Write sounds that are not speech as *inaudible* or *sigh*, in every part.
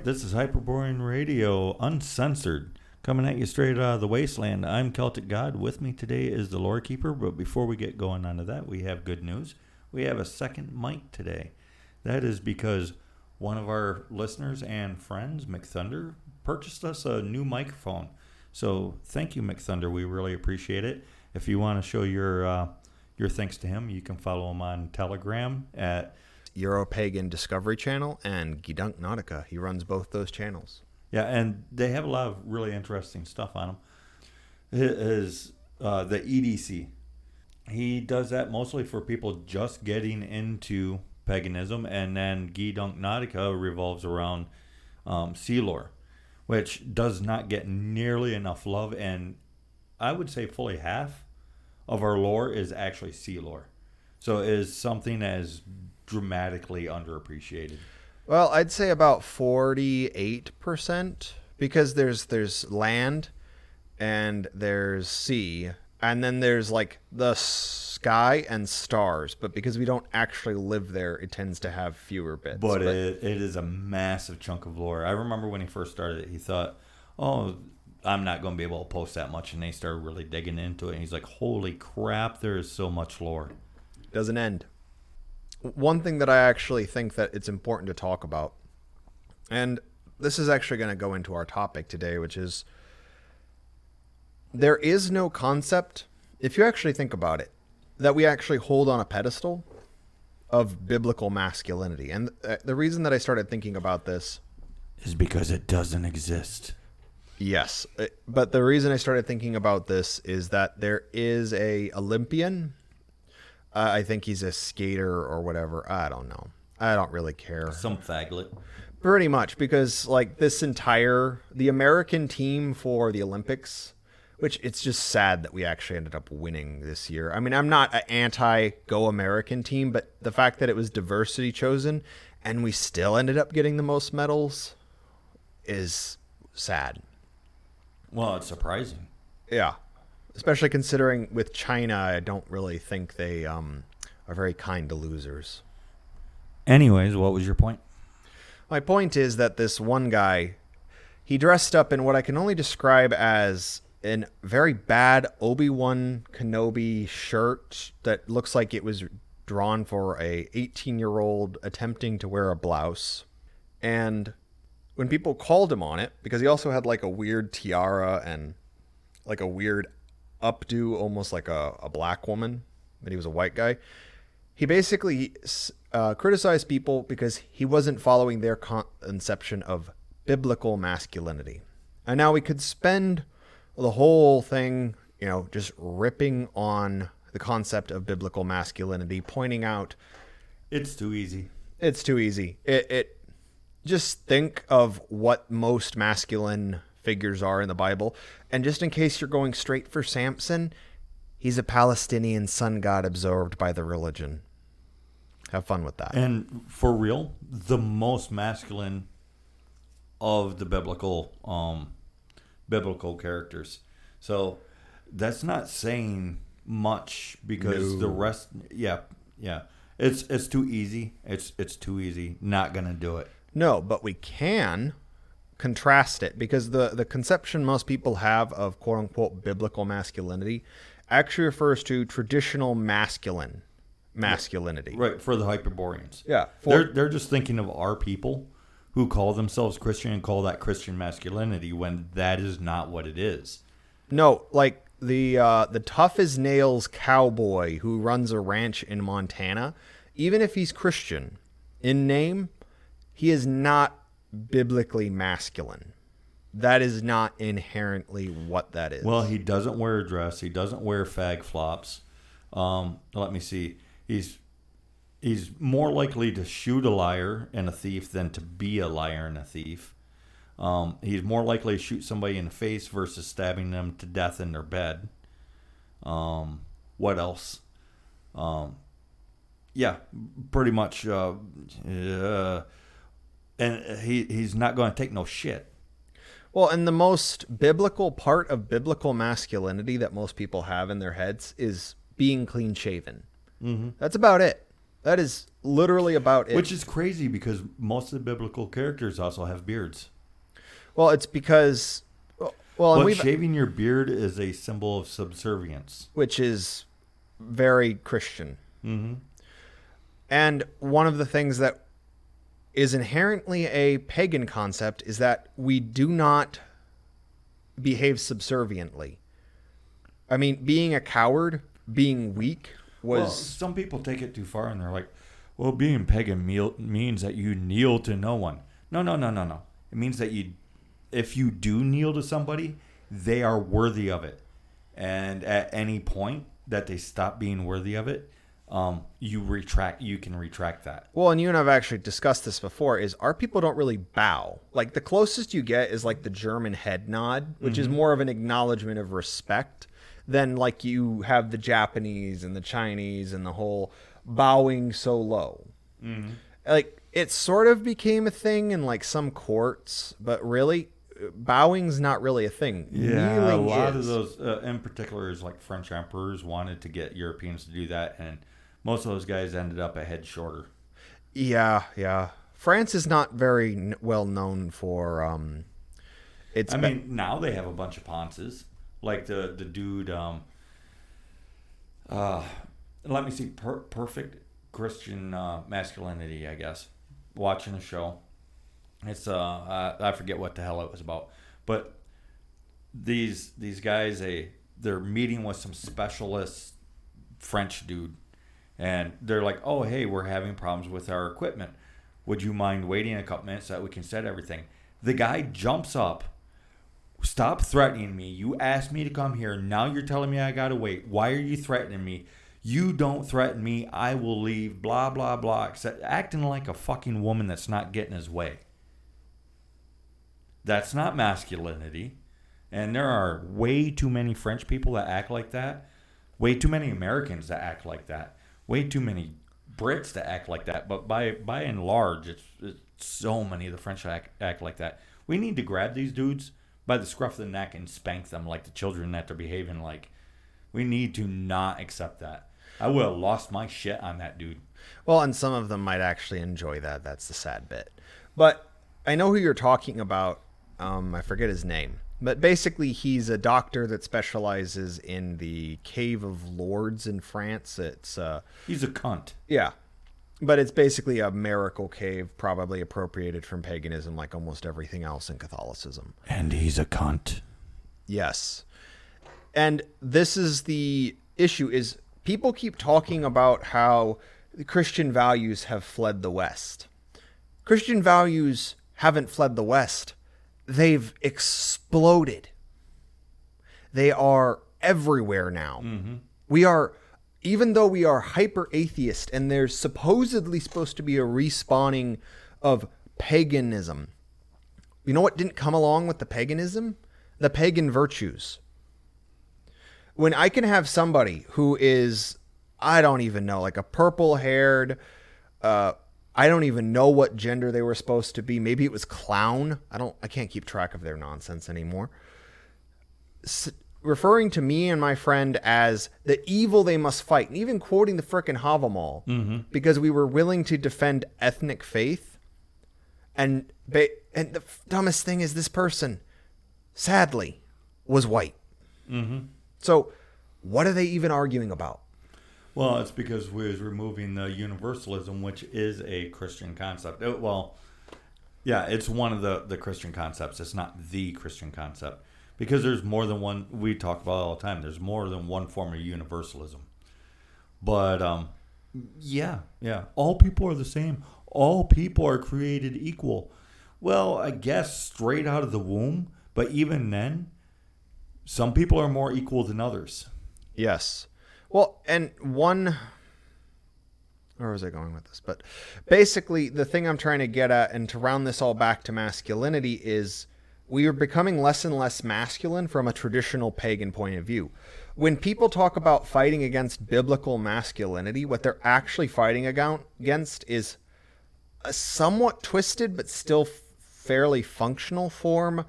right, this is Hyperborean Radio, uncensored, coming at you straight out of the wasteland. I'm Celtic God. With me today is the Lore Keeper. But before we get going on to that, we have good news. We have a second mic today. That is because one of our listeners and friends, McThunder, purchased us a new microphone. So thank you, McThunder. We really appreciate it. If you want to show your uh, your thanks to him, you can follow him on Telegram at Europagan Discovery Channel and Gidunk Nautica. He runs both those channels. Yeah, and they have a lot of really interesting stuff on them. His uh, the EDC, he does that mostly for people just getting into paganism, and then Gidunk Nautica revolves around um, sea lore, which does not get nearly enough love, and I would say fully half of our lore is actually sea lore. So it is something that is dramatically underappreciated. Well, I'd say about forty-eight percent because there's there's land and there's sea and then there's like the sky and stars. But because we don't actually live there, it tends to have fewer bits. But, it, it is a massive chunk of lore. I remember when he first started it, he thought, "Oh, I'm not going to be able to post that much," and they started really digging into it. And he's like, "Holy crap! There is so much lore." doesn't end. One thing that I actually think that it's important to talk about, and this is actually going to go into our topic today, which is there is no concept, if you actually think about it, that we actually hold on a pedestal of biblical masculinity. And uh, the reason that I started thinking about this Is because it doesn't exist. Yes, uh, but the reason I started thinking about this is that there is a Olympian. Uh, I think he's a skater or whatever. I don't know. I don't really care. Some faglet. Pretty much because like this entire the American team for the Olympics, which it's just sad that we actually ended up winning this year. I mean, I'm not an anti go American team, but the fact that it was diversity chosen and we still ended up getting the most medals is sad. Well, it's surprising. Yeah, especially considering with China, I don't really think they um, are very kind to losers. Anyways, what was your point? My point is that this one guy, he dressed up in what I can only describe as a very bad Obi Wan Kenobi shirt that looks like it was drawn for a 18 year old attempting to wear a blouse, and when people called him on it, because he also had like a weird tiara and like a weird updo, almost like a, a black woman, but he was a white guy. He basically uh, criticized people because he wasn't following their conception of biblical masculinity. And now we could spend the whole thing, you know, just ripping on the concept of biblical masculinity, pointing out It's too easy. it's too easy. It, it just think of what most masculine figures are in the Bible, and just in case you're going straight for Samson, he's a Palestinian sun god absorbed by the religion. Have fun with that. And for real, the most masculine of the biblical um biblical characters. So that's not saying much because the rest yeah, yeah. It's it's too easy. It's it's too easy. Not gonna do it. No, but we can contrast it because the the conception most people have of quote unquote biblical masculinity actually refers to traditional masculine masculinity. Right, for the Hyperboreans. Yeah. they're they're just thinking of our people who call themselves Christian and call that Christian masculinity when that is not what it is. No, like the uh, the tough as nails cowboy who runs a ranch in Montana, even if he's Christian in name, he is not biblically masculine. That is not inherently what that is. Well, he doesn't wear a dress. He doesn't wear fag flops. Um, let me see. He's he's more likely to shoot a liar and a thief than to be a liar and a thief. Um, he's more likely to shoot somebody in the face versus stabbing them to death in their bed. Um, what else? Um, yeah, pretty much. Uh, uh, and he he's not going to take no shit. Well, and the most biblical part of biblical masculinity that most people have in their heads is being clean shaven. Mm-hmm. That's about it. That is literally about it. Which is crazy because most of the biblical characters also have beards. well, it's because well, But shaving your beard is a symbol of subservience. which is very Christian. Mm-hmm. And one of the things that is inherently a pagan concept is that we do not behave subserviently. I mean, being a coward, being weak was Well, some people take it too far and they're like, well, being pagan means that you kneel to no one. No, no, no, no, no. It means that you, if you do kneel to somebody, they are worthy of it. And at any point that they stop being worthy of it, um, you retract. You can retract that. Well, and you and I've actually discussed this before. Is our people don't really bow. Like the closest you get is like the German head nod, which is more of an acknowledgement of respect than like you have the Japanese and the Chinese and the whole bowing so low. Like it sort of became a thing in like some courts, but really, bowing's not really a thing. Yeah, a lot is. of those, uh, in particular, is like French emperors wanted to get Europeans to do that, and most of those guys ended up a head shorter. Yeah, yeah. France is not very n- well known for um. It's I be- mean, now they have a bunch of ponces, like the the dude. Um, uh, let me see, per- perfect Christian uh, masculinity. I guess watching the show. It's uh, uh, I forget what the hell it was about, but these these guys they they're meeting with some specialist French dude, and they're like, "Oh, hey, we're having problems with our equipment. Would you mind waiting a couple minutes so that we can set everything?" The guy jumps up. Stop threatening me. You asked me to come here. Now you're telling me I gotta wait. Why are you threatening me? You don't threaten me. I will leave. Blah blah blah. Except acting like a fucking woman that's not getting his way. That's not masculinity. And there are way too many French people that act like that. Way too many Americans that act like that. Way too many Brits that act like that. But by by and large, it's, it's so many of the French act, act like that. We need to grab these dudes by the scruff of the neck and spank them like the children that they're behaving like. We need to not accept that. I would have lost my shit on that dude. Well, and some of them might actually enjoy that. That's the sad bit. But I know who you're talking about. Um, I forget his name. But basically, he's a doctor that specializes in the Cave of Lourdes in France. It's, uh, He's a cunt. yeah. But it's basically a miracle cave, probably appropriated from paganism, like almost everything else in Catholicism. And he's a cunt. Yes. And this is the issue is people keep talking about how the Christian values have fled the West. Christian values haven't fled the West. They've exploded. They are everywhere now. We are even though we are hyper atheist and there's supposedly supposed to be a respawning of paganism. You know what didn't come along with the paganism? The pagan virtues. When I can have somebody who is, I don't even know, like a purple haired, uh, I don't even know what gender they were supposed to be. Maybe it was clown. I don't, I can't keep track of their nonsense anymore. S- referring to me and my friend as the evil they must fight, and even quoting the frickin' Havamal because we were willing to defend ethnic faith. And ba- and the f- dumbest thing is this person, sadly, was white. Mm-hmm. So, what are they even arguing about? Well, it's because we was removing the universalism, which is a Christian concept. It- well, yeah, it's one of the the Christian concepts. It's not the Christian concept because there's more than one. We talk about all the time. There's more than one form of universalism. But um, yeah, yeah, all people are the same. All people are created equal. Well, I guess straight out of the womb, but even then, some people are more equal than others. Yes. Well, and one. Where was I going with this? But basically, the thing I'm trying to get at, and to round this all back to masculinity, is we are becoming less and less masculine from a traditional pagan point of view. When people talk about fighting against biblical masculinity, what they're actually fighting against is a somewhat twisted but still fairly functional form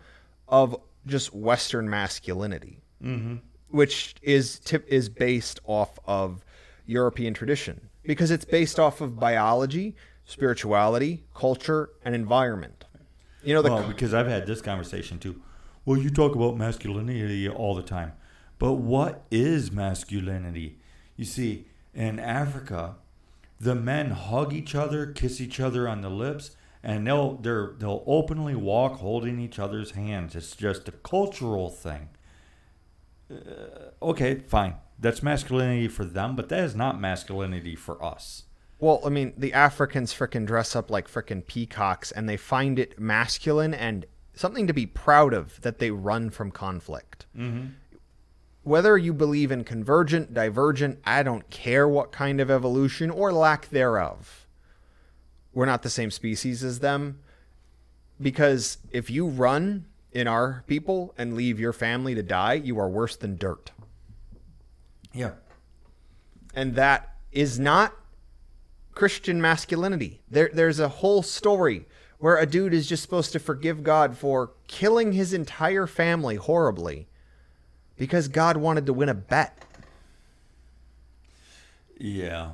of just Western masculinity, mm-hmm. Which is tip is based off of European tradition. because it's based off of biology, spirituality, culture, and environment. You know, the Well, because I've had this conversation too. Well, you talk about masculinity all the time, but what is masculinity? You see, in Africa, the men hug each other, kiss each other on the lips, and they'll they're, they'll openly walk holding each other's hands. It's just a cultural thing. Uh, okay, fine. That's masculinity for them, but that is not masculinity for us. Well, I mean, the Africans frickin' dress up like frickin' peacocks and they find it masculine and something to be proud of that they run from conflict. Mm-hmm. Whether you believe in convergent, divergent, I don't care what kind of evolution or lack thereof. We're not the same species as them. Because if you run in our people and leave your family to die, you are worse than dirt. Yeah. and that is not Christian masculinity. There, there's a whole story where a dude is just supposed to forgive God for killing his entire family horribly because God wanted to win a bet. Yeah.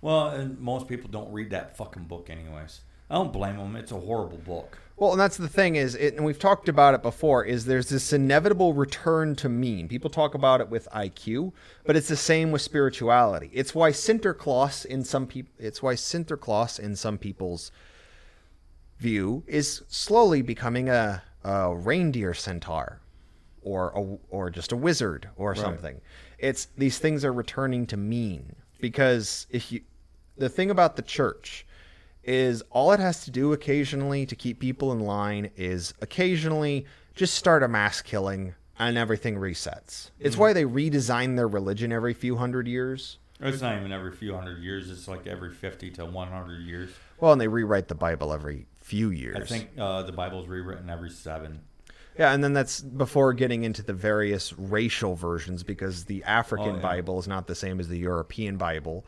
Well, and most people don't read that fucking book, anyways. I don't blame them. It's a horrible book. Well, and that's the thing is, it, and we've talked about it before, is there's this inevitable return to mean. People talk about it with IQ, but it's the same with spirituality. It's why Sinterklaas in some people, it's why Sinterklaas in some people's view is slowly becoming a, a reindeer centaur, or a, or just a wizard or something. It's these things are returning to mean because if you, the thing about the church is all it has to do occasionally to keep people in line is occasionally just start a mass killing and everything resets. It's why they redesign their religion every few hundred years. It's not even every few hundred years. It's like every 50 to 100 years. Well, and they rewrite the Bible every few years. I think uh, the Bible's rewritten every seven. Yeah, and then that's before getting into the various racial versions because the African Oh, yeah. Bible is not the same as the European Bible.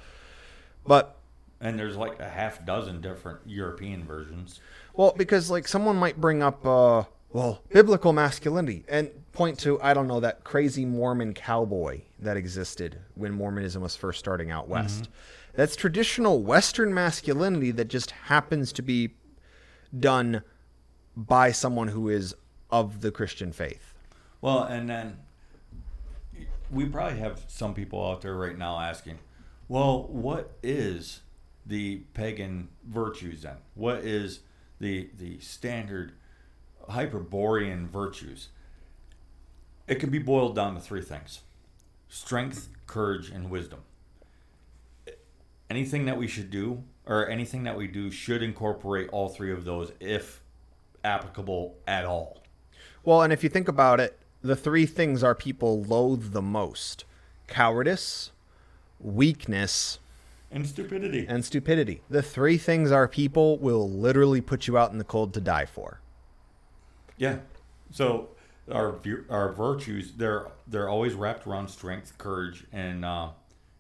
But And there's like a half dozen different European versions. Well, because like someone might bring up, uh, well, biblical masculinity and point to, I don't know, that crazy Mormon cowboy that existed when Mormonism was first starting out west. That's traditional Western masculinity that just happens to be done by someone who is of the Christian faith. Well, and then we probably have some people out there right now asking, well, what is the pagan virtues then? What is the the standard Hyperborean virtues? It can be boiled down to three things: strength, courage, and wisdom. Anything that we should do, or anything that we do, should incorporate all three of those, if applicable at all. Well, and if you think about it, the three things our people loathe the most cowardice, weakness, And stupidity. and stupidity. The three things our people will literally put you out in the cold to die for. Yeah. So our our virtues they're they're always wrapped around strength, courage, and uh,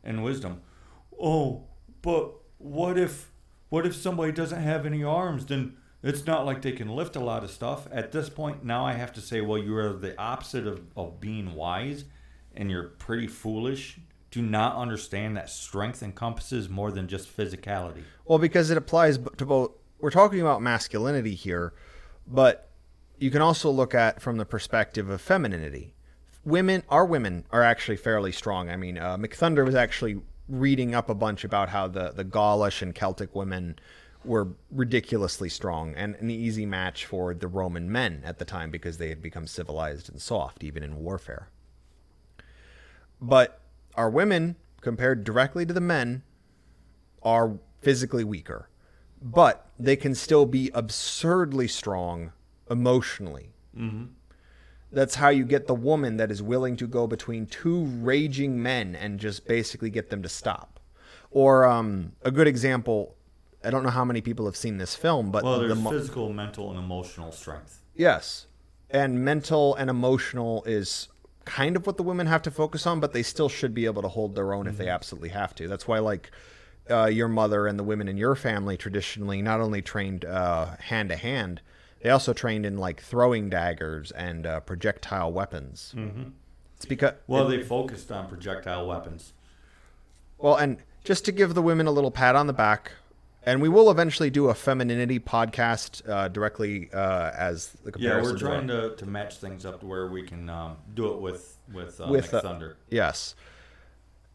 and wisdom. Oh, but what if what if somebody doesn't have any arms? Then it's not like they can lift a lot of stuff. At this point, now I have to say, well, you are the opposite of, of being wise, and you're pretty foolish. Do not understand that strength encompasses more than just physicality. Well, because it applies to both. We're talking about masculinity here, but you can also look at from the perspective of femininity. Women, our women, are actually fairly strong. I mean, uh, McThunder was actually reading up a bunch about how the the Gaulish and Celtic women were ridiculously strong and an easy match for the Roman men at the time because they had become civilized and soft, even in warfare. But our women, compared directly to the men, are physically weaker, but they can still be absurdly strong emotionally. Mm-hmm. That's how you get the woman that is willing to go between two raging men and just basically get them to stop. Or um, a good example. I don't know how many people have seen this film, but Well, the there's mo- physical, mental, and emotional strength. Yes. And mental and emotional is kind of what the women have to focus on, but they still should be able to hold their own if they absolutely have to. That's why, like, uh, your mother and the women in your family traditionally not only trained hand to hand, they also trained in, like, throwing daggers and uh, projectile weapons. Mm-hmm. It's because, Well, they focused on projectile weapons. well, and just to give the women a little pat on the back. And we will eventually do a femininity podcast uh, directly uh, as the comparison. Yeah, we're trying to, to match things up to where we can um, do it with with, uh, With, uh, Thunder. yes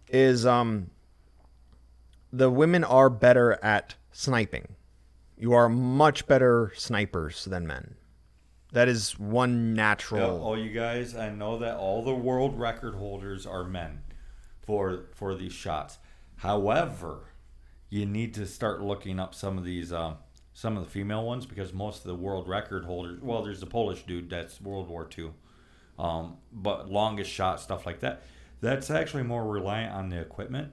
is um the women are better at sniping you are much better snipers than men that is one natural all you guys, I know that all the world record holders are men for for these shots. However, you need to start looking up some of these um, some of the female ones because most of the world record holders. Well, there's the Polish dude that's World War II, um, but longest shot stuff like that. That's actually more reliant on the equipment.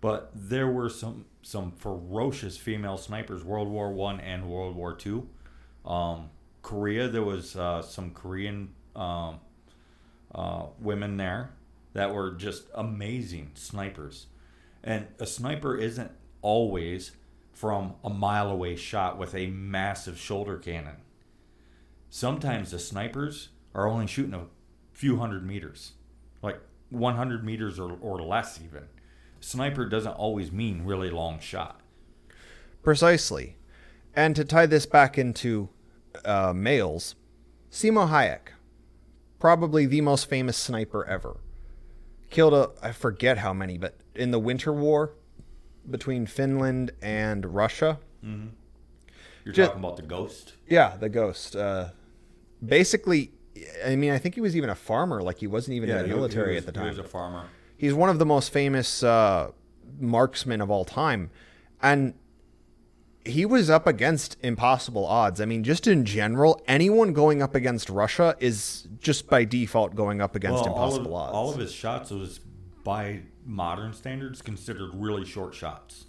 But there were some some ferocious female snipers, World War One and World War Two. Um, Korea, there was uh, some Korean um, uh, women there that were just amazing snipers. And a sniper isn't always from a mile away shot with a massive shoulder cannon. Sometimes the snipers are only shooting a few hundred meters, like 100 meters or, or less, even. Sniper doesn't always mean really long shot. precisely and to tie this back into uh, males Simo Häyhä probably the most famous sniper ever killed a i forget how many but in the winter war between finland and russia You're Ju- talking about the ghost? Yeah, the ghost. Uh, basically, I mean, I think he was even a farmer. Like he wasn't even in the he- he military was- at the time. He was a farmer. He's one of the most famous uh, marksmen of all time, and he was up against impossible odds. I mean, just in general, anyone going up against Russia is just by default going up against Well, all of, impossible odds. all of his shots was by modern standards considered really short shots,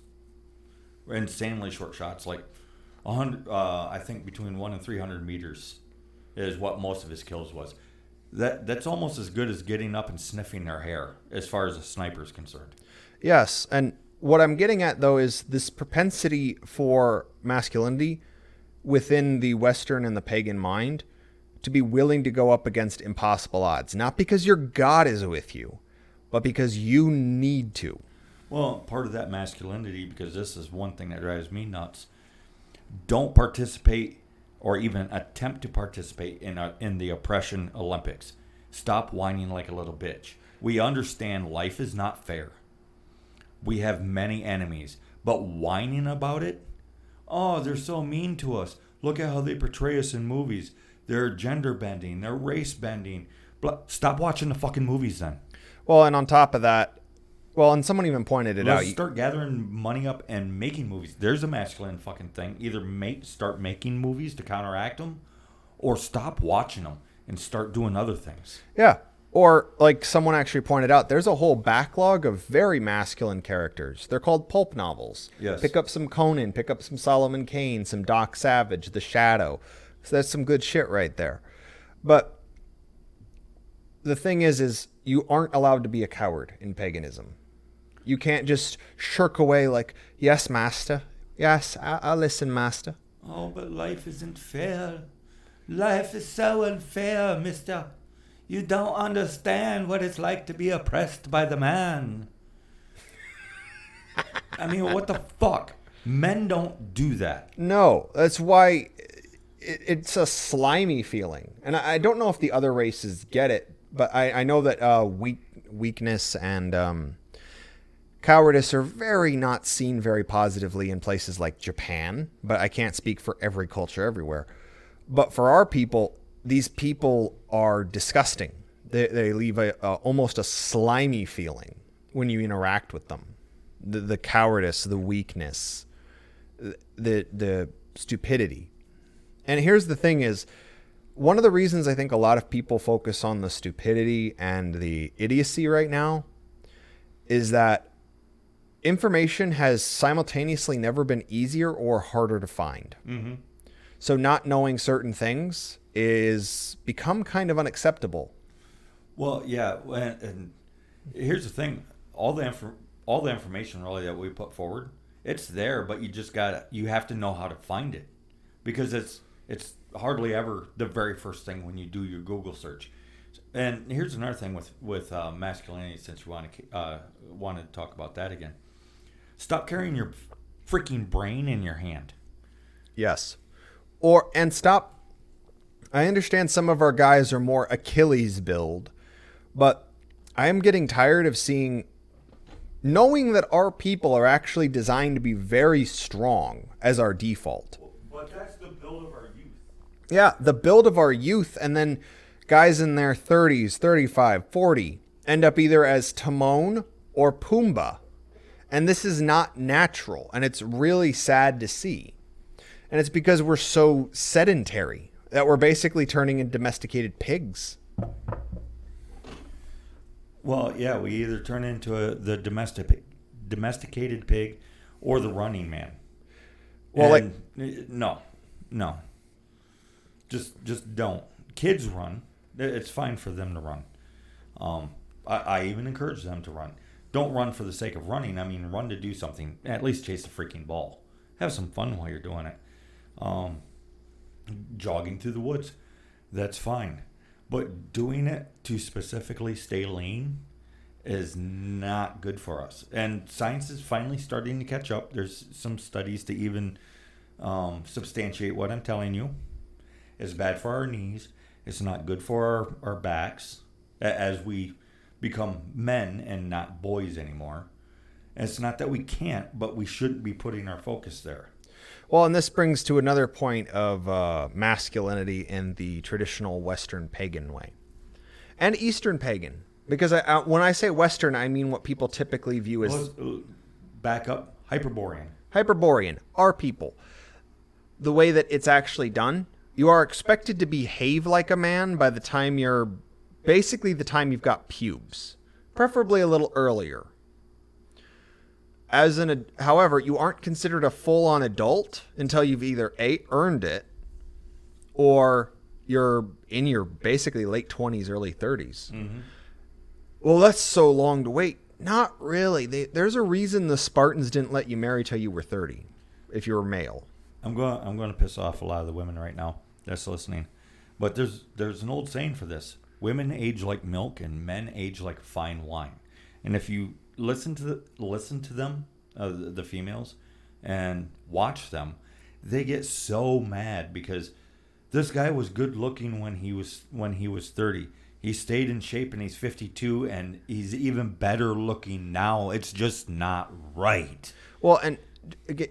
insanely short shots. Like hundred, uh, I think between one and three hundred meters is what most of his kills was. That that's almost as good as getting up and sniffing their hair, as far as a sniper is concerned. Yes, and what I'm getting at though is this propensity for masculinity within the Western and the pagan mind to be willing to go up against impossible odds, not because your God is with you, but because you need to. Well, part of that masculinity, because this is one thing that drives me nuts. Don't participate or even attempt to participate in a, in the oppression Olympics. Stop whining like a little bitch. We understand life is not fair. We have many enemies, but whining about it? Oh, they're so mean to us. Look at how they portray us in movies. They're gender bending, they're race bending. Stop watching the fucking movies then. Well, and on top of that, well, and someone even pointed it Let's out. you- start gathering money up and making movies. There's a masculine fucking thing. Either make start making movies to counteract them, or stop watching them and start doing other things. Yeah. Or, like someone actually pointed out, there's a whole backlog of very masculine characters. They're called pulp novels. Yes. Pick up some Conan, pick up some Solomon Kane, some Doc Savage, The Shadow. So that's some good shit right there. But the thing is, is you aren't allowed to be a coward in paganism. You can't just shirk away like, yes, master. Yes, I- I'll listen, master. Oh, but life isn't fair. Life is so unfair, mister. You don't understand what it's like to be oppressed by the man. I mean, what the fuck? Men don't do that. No, that's why it, it's a slimy feeling, and I, I don't know if the other races get it, but I, I know that uh, weak weakness and um, cowardice are very not seen very positively in places like Japan. But I can't speak for every culture everywhere. But for our people, these people are disgusting. They, they leave a, a almost a slimy feeling when you interact with them. The, the cowardice, the weakness, the the stupidity. And here's the thing is one of the reasons I think a lot of people focus on the stupidity and the idiocy right now is that information has simultaneously never been easier or harder to find. Mm-hmm. So not knowing certain things is become kind of unacceptable. Well, yeah, and, and here's the thing: all the infor- all the information really that we put forward, it's there, but you just got you have to know how to find it because it's it's hardly ever the very first thing when you do your Google search. And here's another thing with with uh, masculinity, since you want to uh, want to talk about that again. Stop carrying your freaking brain in your hand. Yes. Or and stop I understand some of our guys are more Achilles build, but I am getting tired of seeing knowing that our people are actually designed to be very strong as our default. But that's the build of our youth. Yeah, the build of our youth and then guys in their 30s, 35, 40 end up either as Timon or Pumbaa. And this is not natural and it's really sad to see. And it's because we're so sedentary that we're basically turning into domesticated pigs. Well, yeah, we either turn into a, the domestic domesticated pig or the running man. Well, And, uh, no, no, just just don't. Kids run. It's fine for them to run. Um, I, I even encourage them to run. Don't run for the sake of running. I mean, run to do something. At least chase the freaking ball. Have some fun while you're doing it. Um, jogging through the woods, that's fine. But doing it to specifically stay lean is not good for us. And science is finally starting to catch up. There's some studies to even um, substantiate what I'm telling you. It's bad for our knees. It's not good for our, our backs as we become men and not boys anymore. And it's not that we can't, but we shouldn't be putting our focus there. Well, and this brings to another point of uh, masculinity in the traditional Western pagan way and Eastern pagan. Because I, I, when I say Western, I mean what people typically view as uh, back up. Hyperborean. Hyperborean, our people. The way that it's actually done, you are expected to behave like a man by the time you're basically the time you've got pubes, preferably a little earlier. As an, ad- however, you aren't considered a full-on adult until you've either a earned it, or you're in your basically late twenties, early 30s mm-hmm. Well, that's so long to wait. Not really. They, there's a reason the Spartans didn't let you marry till you were 30, if you were male. I'm going. I'm going to piss off a lot of the women right now that's listening, but there's there's an old saying for this: women age like milk, and men age like fine wine. And if you listen to the, listen to them, uh, the, the females, and watch them, they get so mad because this guy was good looking when he was when he was 30. He stayed in shape and he's 52 and he's even better looking now. It's just not right. Well, and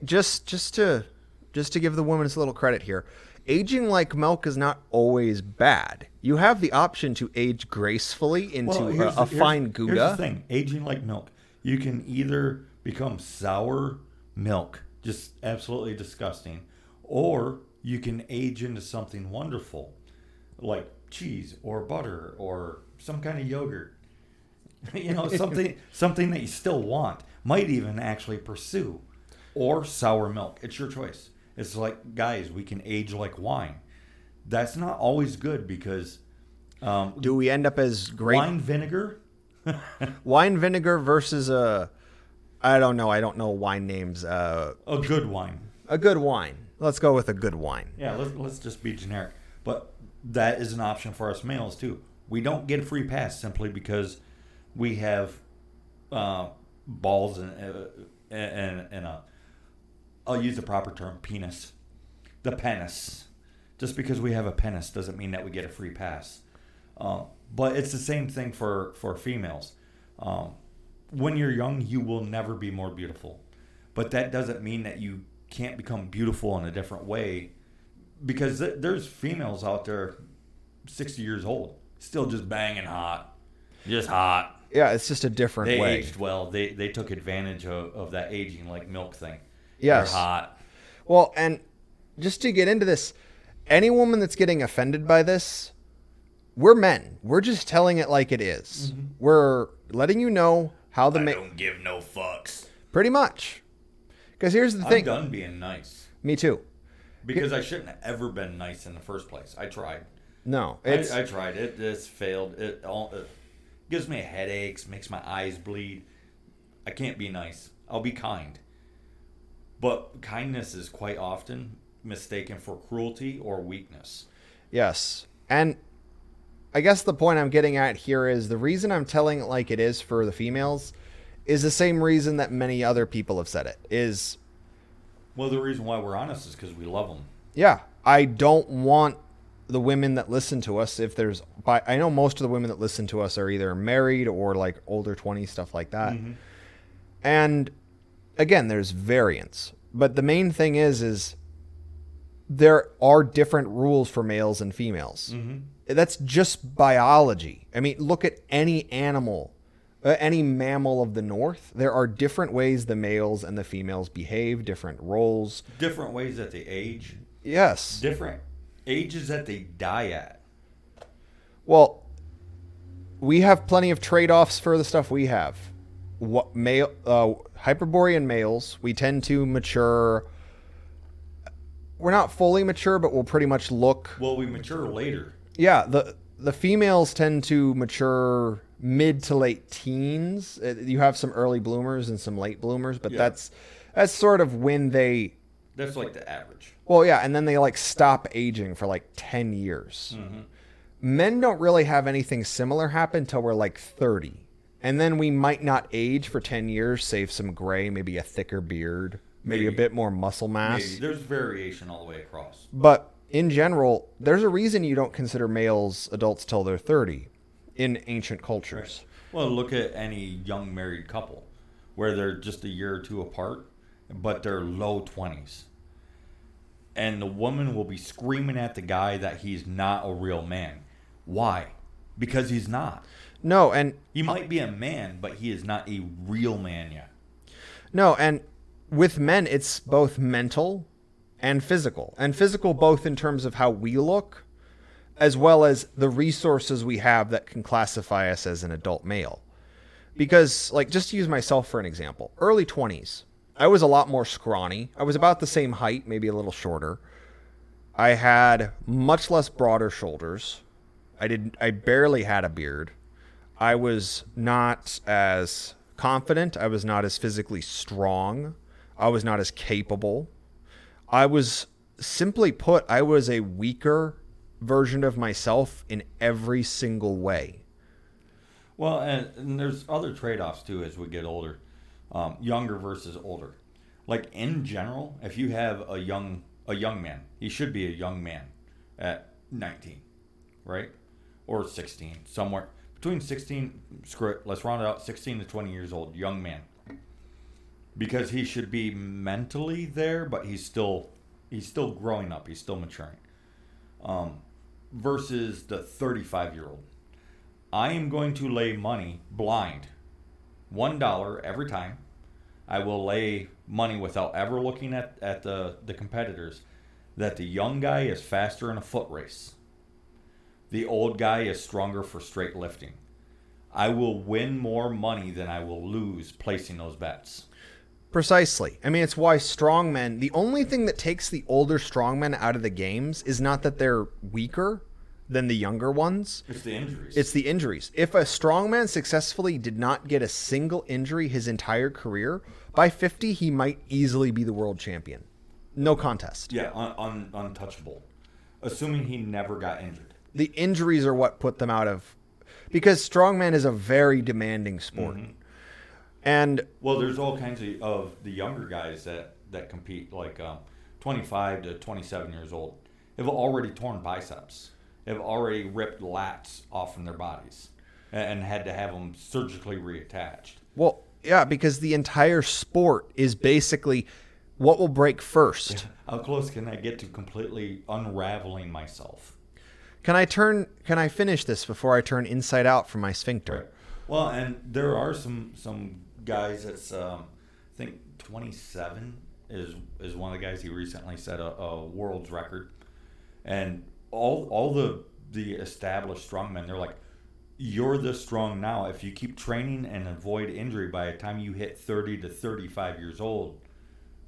just just to just to give the women a little credit here, aging like milk is not always bad. You have the option to age gracefully into Well, a, here's a the- here's- fine Here's Gouda. the thing: aging like milk. You can either become sour milk, just absolutely disgusting, or you can age into something wonderful, like cheese or butter or some kind of yogurt. *laughs* you know, *laughs* something something that you still want, might even actually pursue, or sour milk. It's your choice. It's like guys, we can age like wine. That's not always good because um, Do we end up as great wine vinegar *laughs* wine vinegar versus a I don't know, I don't know wine names. Uh, a good wine a good wine. Let's go with a good wine. yeah let's, let's just be generic but that is an option for us males too we don't get a free pass simply because we have uh, balls and uh, and and a I'll use the proper term penis. The penis. Just because we have a penis doesn't mean that we get a free pass. Um, but it's the same thing for for females. Um, when you're young you will never be more beautiful. But that doesn't mean that you can't become beautiful in a different way because th- there's females out there 60 years old still just banging hot just hot. Yeah, it's just a different they way. aged well. They they took advantage of, of that aging like milk thing Yes. They're hot Well, and just to get into this, any woman that's getting offended by this, we're men. We're just telling it like it is. Mm-hmm. We're letting you know how the I ma- don't give no fucks pretty much. Because here's the i'm thing. done being nice Me too. because i shouldn't have ever been nice in the first place i tried No, I, I tried it. It's failed. It all it gives me headaches, makes my eyes bleed. I can't be nice. I'll be kind. But kindness is quite often mistaken for cruelty or weakness. yes. And I guess the point I'm getting at here is the reason I'm telling it like it is for the females is the same reason that many other people have said it. Is Well, the reason why we're honest is because we love them. yeah, I don't want the women that listen to us if there's by I know most of the women that listen to us are either married or like older 20 stuff like that. Mm-hmm. And again, there's variance. But the main thing is is there are different rules for males and females. That's just biology. I mean, look at any animal, uh, any mammal of the north. There are different ways the males and the females behave, different roles. Different ways that they age, Yes. different ages that they die at. Well, we have plenty of trade-offs for the stuff we have. What male uh, Hyperborean males, we tend to mature. We're not fully mature, but we'll pretty much look. Well, we mature later. Yeah, the the females tend to mature mid to late teens. Uh, You have some early bloomers and some late bloomers, but Yeah. that's that's sort of when they That's like the average. well, yeah, and then they like stop aging for like 10 years. Men don't really have anything similar happen till we're like 30. And then we might not age for 10 years, save some gray, maybe a thicker beard, maybe, a bit more muscle mass. Maybe. There's variation all the way across. But in general, there's a reason you don't consider males adults till they're 30 in ancient cultures. Well, look at any young married couple where they're just a year or two apart, but they're low 20s. And the woman will be screaming at the guy that he's not a real man. Why? Because he's not. No, and He might be a man, but he is not a real man yet. No, and with men, it's both mental and physical. And physical, both in terms of how we look, as well as the resources we have that can classify us as an adult male. Because, like, just to use myself for an example, early 20s, I was a lot more scrawny. I was about the same height, maybe a little shorter. I had much less broader shoulders. I did I barely had a beard. I was not as confident. I was not as physically strong. I was not as capable. I was simply put, I was a weaker version of myself in every single way. Well, and, and there's other trade offs too as we get older, um, younger versus older. Like in general, if you have a young a young man, he should be a young man at 19, right, or 16, somewhere between 16. Screw it, let's round it out. 16 to 20 years old, young man, because he should be mentally there, but he's still he's still growing up. He's still maturing. Um, versus the 35 year old. I am going to lay money blind, one dollar every time. I will lay money without ever looking at, at the, the competitors that the young guy is faster in a foot race. The old guy is stronger for straight lifting. I will win more money than I will lose placing those bets. Precisely. I mean, it's why strongmen, the only thing that takes the older strongmen out of the games is not that they're weaker than the younger ones. It's the injuries. It's the injuries. If a strongman successfully did not get a single injury his entire career, by 50, he might easily be the world champion. No contest. yeah, un, un, untouchable. Assuming he never got injured. The injuries are what put them out of. Because strongman is a very demanding sport. And Well, there's all kinds of, of the younger guys that, that compete, like um, 25 to 27 years old, have already torn biceps, have already ripped lats off from their bodies, and, and had to have them surgically reattached. Well, yeah, because the entire sport is basically what will break first. *laughs* How close can I get to completely unraveling myself? Can I turn? Can I finish this before I turn inside out from my sphincter? Well, and there are some some guys that's um, I think 27 is is one of the guys he recently set a, a world's record, and all all the the established strongmen they're like, you're this strong now. If you keep training and avoid injury, by the time you hit 30 to 35 years old,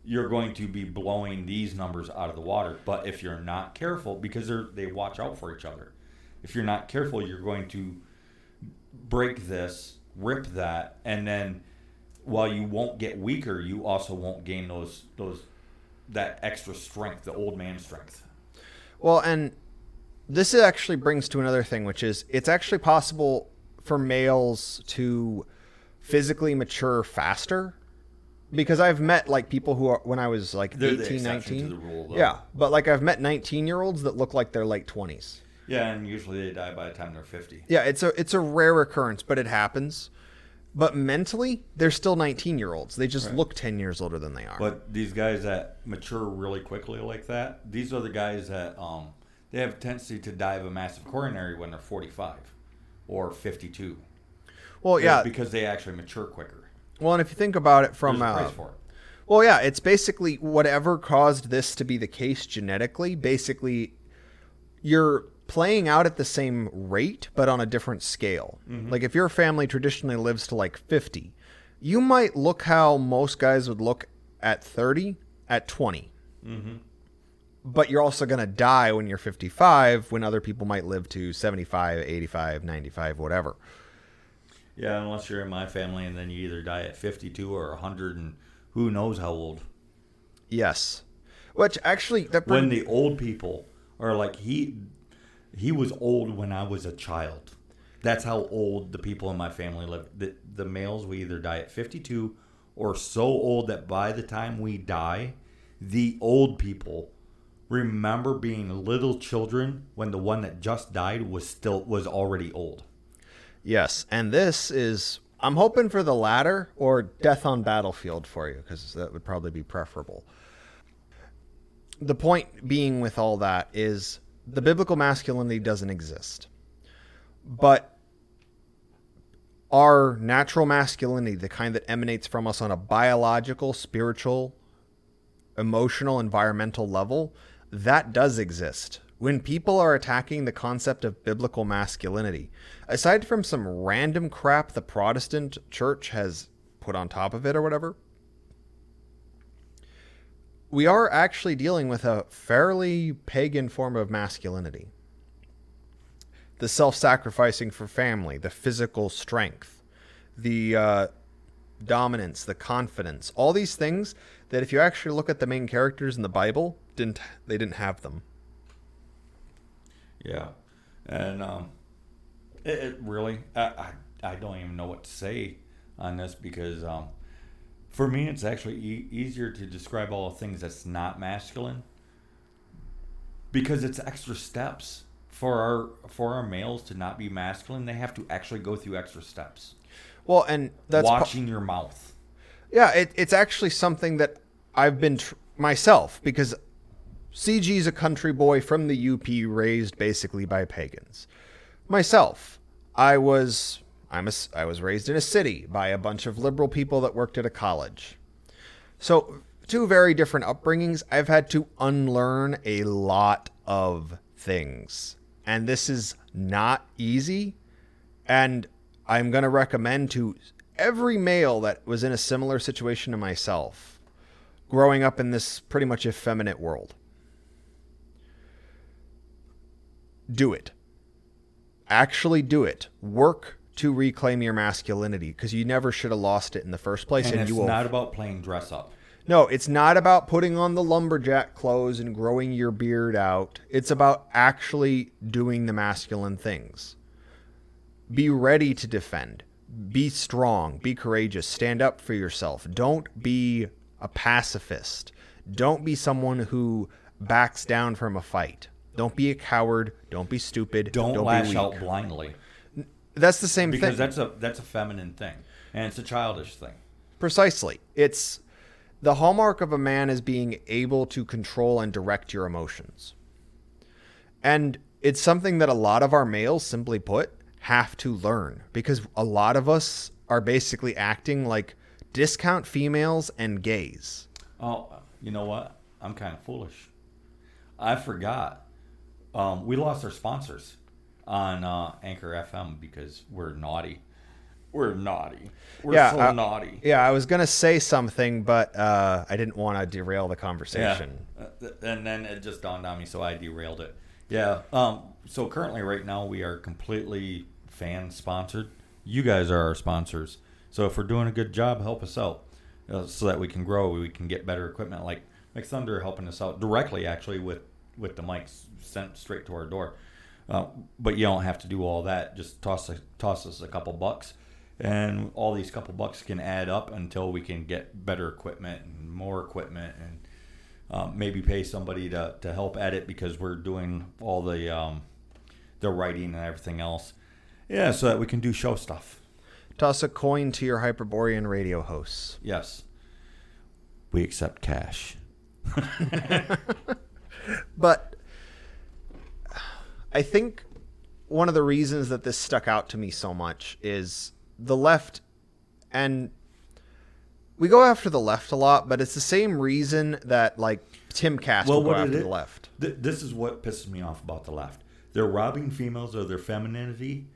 you're going to be blowing these numbers out of the water. But if you're not careful, because they're they watch out for each other, if you're not careful, you're going to break this, rip that, and then while you won't get weaker, you also won't gain those those that extra strength, the old man strength. Well, and this actually brings to another thing, which is it's actually possible for males to physically mature faster because I've met like people who are when I was like They're 18, exception 19. to the rule, yeah, but like I've met 19 year olds that look like they're late 20s. Yeah, and usually they die by the time they're 50. Yeah, it's a it's a rare occurrence, but it happens. But mentally, they're still 19 year olds. They just look 10 years older than they are. But these guys that mature really quickly like that, these are the guys that um, they have a tendency to die of a massive coronary when they're 45 or 52. well, yeah. Because they actually mature quicker. Well, and if you think about it from There's a uh, price for it. Well, yeah, it's basically whatever caused this to be the case genetically. Basically, you're playing out at the same rate, but on a different scale. Like if your family traditionally lives to like 50, you might look how most guys would look at 30 at 20. But you're also going to die when you're 55, when other people might live to 75, 85, 95, whatever. Yeah, unless you're in my family and then you either die at 52 or 100 and who knows how old. Yes. Which actually, that When the old people are like, he he was old when I was a child. That's how old the people in my family live. The, the males, we either die at 52 or so old that by the time we die, the old people remember being little children when the one that just died was still was already old. Yes, and this is I'm hoping for the latter or death on battlefield for you because that would probably be preferable. The point being with all that is the biblical masculinity doesn't exist. But our natural masculinity, the kind that emanates from us on a biological, spiritual, emotional, environmental level, that does exist. When people are attacking the concept of biblical masculinity, aside from some random crap the Protestant church has put on top of it or whatever, we are actually dealing with a fairly pagan form of masculinity. The self sacrificing for family, the physical strength, the uh, dominance, the confidence, all these things that if you actually look at the main characters in the Bible, didn't they didn't have them. Yeah, and um, it, it really, I, I, I don't even know what to say on this because um, for me, it's actually e- easier to describe all the things that's not masculine because it's extra steps for our for our males to not be masculine. They have to actually go through extra steps. Well, and that's pa- watching your mouth. Yeah, it, it's actually something that I've been tr- myself because CG's a country boy from the UP raised basically by pagans. Myself, I was I'm a, I was raised in a city by a bunch of liberal people that worked at a college. So, two very different upbringings. I've had to unlearn a lot of things. And this is not easy. And I'm going to recommend to every male that was in a similar situation to myself, growing up in this pretty much effeminate world. Do it. Actually do it. Work to reclaim your masculinity because you never should have lost it in the first place And, and, it's you will not about playing dress up. no, it's not about putting on the lumberjack clothes and growing your beard out. It's about actually doing the masculine things. Be ready to defend. Be strong. Be courageous. Stand up for yourself. Don't be a pacifist. Don't be someone who backs down from a fight. Don't be a coward. Don't be stupid. Don't, be lash out blindly That's the same because thing. Because that's a that's a feminine thing and it's a childish thing. Precisely. It's the hallmark of a man is being able to control and direct your emotions. And it's something that a lot of our males, simply put, have to learn because a lot of us are basically acting like discount females and gays. Oh, you know what? I'm kind of foolish. I forgot. Um, we lost our sponsors on uh, Anchor FM because we're naughty. We're naughty. We're Yeah, so I- naughty. Yeah, I was going to say something, but uh, I didn't want to derail the conversation. Uh, th- And then it just dawned on me, so I derailed it. Yeah. Um. So currently, right now, we are completely fan sponsored. You guys are our sponsors. So if we're doing a good job, help us out, uh, so that we can grow. We can get better equipment. Like Mix Thunder helping us out directly, actually, with with the mics sent straight to our door. Uh, but you don't have to do all that. Just toss a, toss us a couple bucks, and all these couple bucks can add up until we can get better equipment and more equipment and um, maybe pay somebody to, to help edit because we're doing all the um, the writing and everything else. Yeah, so that we can do show stuff. Toss a coin to your Hyperborean radio hosts. Yes, we accept cash. *laughs* But I think one of the reasons that this stuck out to me so much is the left and we go after the left a lot, but it's the same reason that like Timcast will go what it the left. th- this is what pisses me off about the left. They're robbing females of their femininity,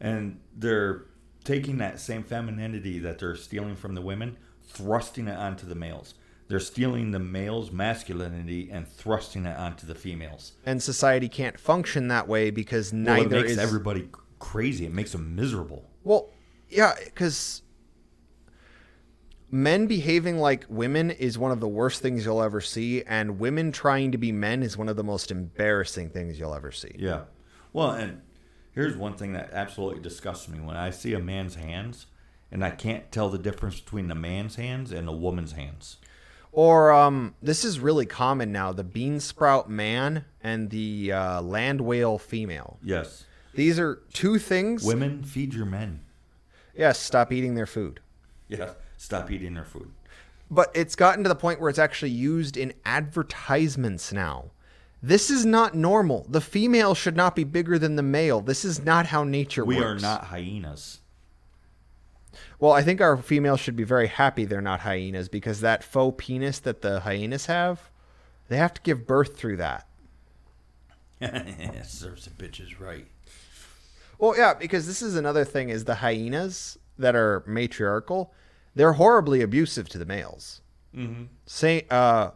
and they're taking that same femininity that they're stealing from the women, thrusting it onto the males. They're stealing the males' masculinity and thrusting it onto the females. And society can't function that way because Well, neither it makes is everybody crazy. It makes them miserable. Well, yeah, because men behaving like women is one of the worst things you'll ever see, and women trying to be men is one of the most embarrassing things you'll ever see. Yeah. Well, and here's one thing that absolutely disgusts me when I see a man's hands and I can't tell the difference between the man's hands and a woman's hands. Or um, this is really common now: the bean sprout man and the uh, land whale female. Yes. These are two things. Women, feed your men. Yes, stop eating their food. Yeah. Stop eating their food. But it's gotten to the point where it's actually used in advertisements now. This is not normal. The female should not be bigger than the male. This is not how nature We works. We are not hyenas. Well, I think our females should be very happy they're not hyenas because that faux penis that the hyenas have, they have to give birth through that. *laughs* Serves the bitches right. Well, yeah, because this is another thing is the hyenas that are matriarchal, they're horribly abusive to the males. Mm-hmm. Say, uh,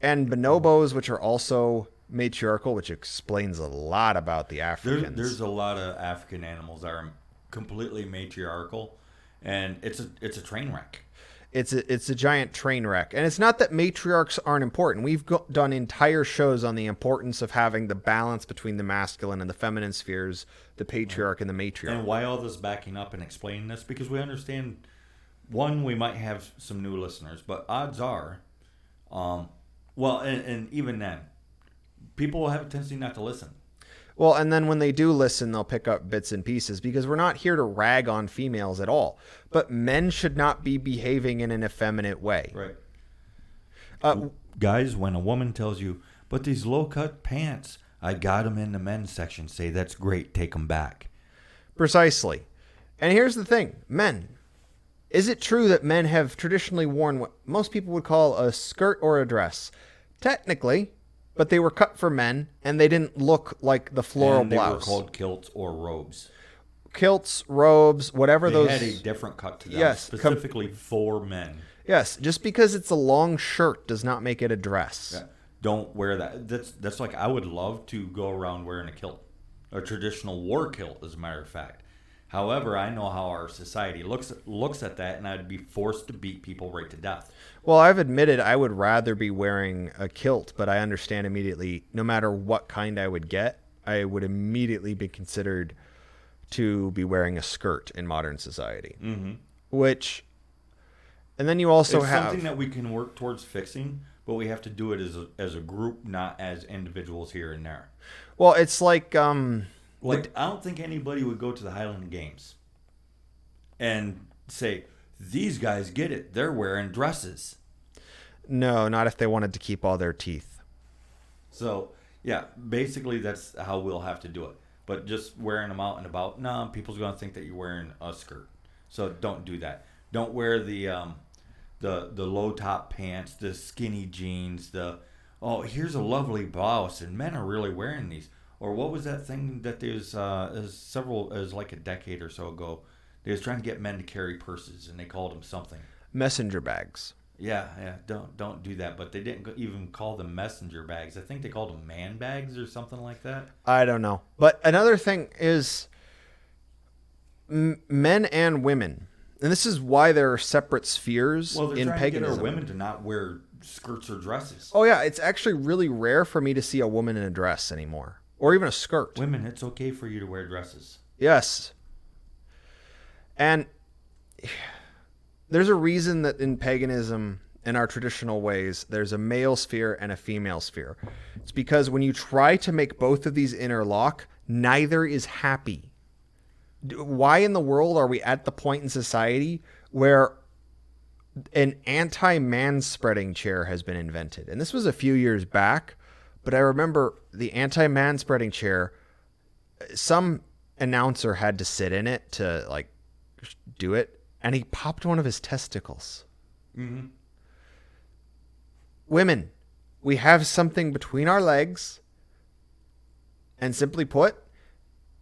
and bonobos, which are also matriarchal, which explains a lot about the There, Africans. there's a lot of African animals that are completely matriarchal, and it's a it's a train wreck. it's a, it's a giant train wreck, and it's not that matriarchs aren't important. We've go- done entire shows on the importance of having the balance between the masculine and the feminine spheres, the patriarch and the matriarch. And why all this backing up and explaining this? Because we understand, one, we might have some new listeners, but odds are, um, well, and, and even then, people will have a tendency not to listen. Well, and then when they do listen, they'll pick up bits and pieces because we're not here to rag on females at all. But men should not be behaving in an effeminate way. Right. Uh, Guys, when a woman tells you, but these low cut pants, I got them in the men's section, say, that's great, take them back. precisely. And here's the thing men, is it true that men have traditionally worn what most people would call a skirt or a dress? Technically, but they were cut for men and they didn't look like the floral and they blouse. were called kilts or robes. Kilts, robes, whatever They those. had a different cut to them, Yes, com- specifically for men. yes, just because it's a long shirt does not make it a dress. Yeah. Don't wear that. That's that's like I would love to go around wearing a kilt, a traditional war kilt, as a matter of fact. However, I know how our society looks looks at that, and I'd be forced to beat people right to death. Well, I've admitted I would rather be wearing a kilt, but I understand immediately no matter what kind I would get, I would immediately be considered to be wearing a skirt in modern society. Mm-hmm. Which, and then you also it's have. something that we can work towards fixing, but we have to do it as a, as a group, not as individuals here and there. well, it's like um, Like I don't think anybody would go to the Highland Games and say these guys get it. They're wearing dresses. No, not if they wanted to keep all their teeth. So yeah, basically that's how we'll have to do it. But just wearing them out and about, no, people's gonna think that you're wearing a skirt. So don't do that. Don't wear the um, the the low top pants, the skinny jeans, the oh here's a lovely blouse, and men are really wearing these. Or what was that thing that there's uh, several is like a decade or so ago? They was trying to get men to carry purses, and they called them something. Messenger bags. Yeah, yeah. Don't don't do that. But they didn't even call them messenger bags. I think they called them man bags or something like that. I don't know. But another thing is m- men and women. And this is why there are separate spheres Well, in trying to get our women to not wear skirts or dresses. Oh yeah, it's actually really rare for me to see a woman in a dress anymore, or even a skirt. Women, it's okay for you to wear dresses. Yes. And there's a reason that in paganism, in our traditional ways, there's a male sphere and a female sphere. It's because when you try to make both of these interlock, neither is happy. Why in the world are we at the point in society where an anti-man spreading chair has been invented? And this was a few years back, but I remember the anti-man spreading chair uh, some announcer had to sit in it to like do it and he popped one of his testicles Mm-hmm. women we have something between our legs and simply put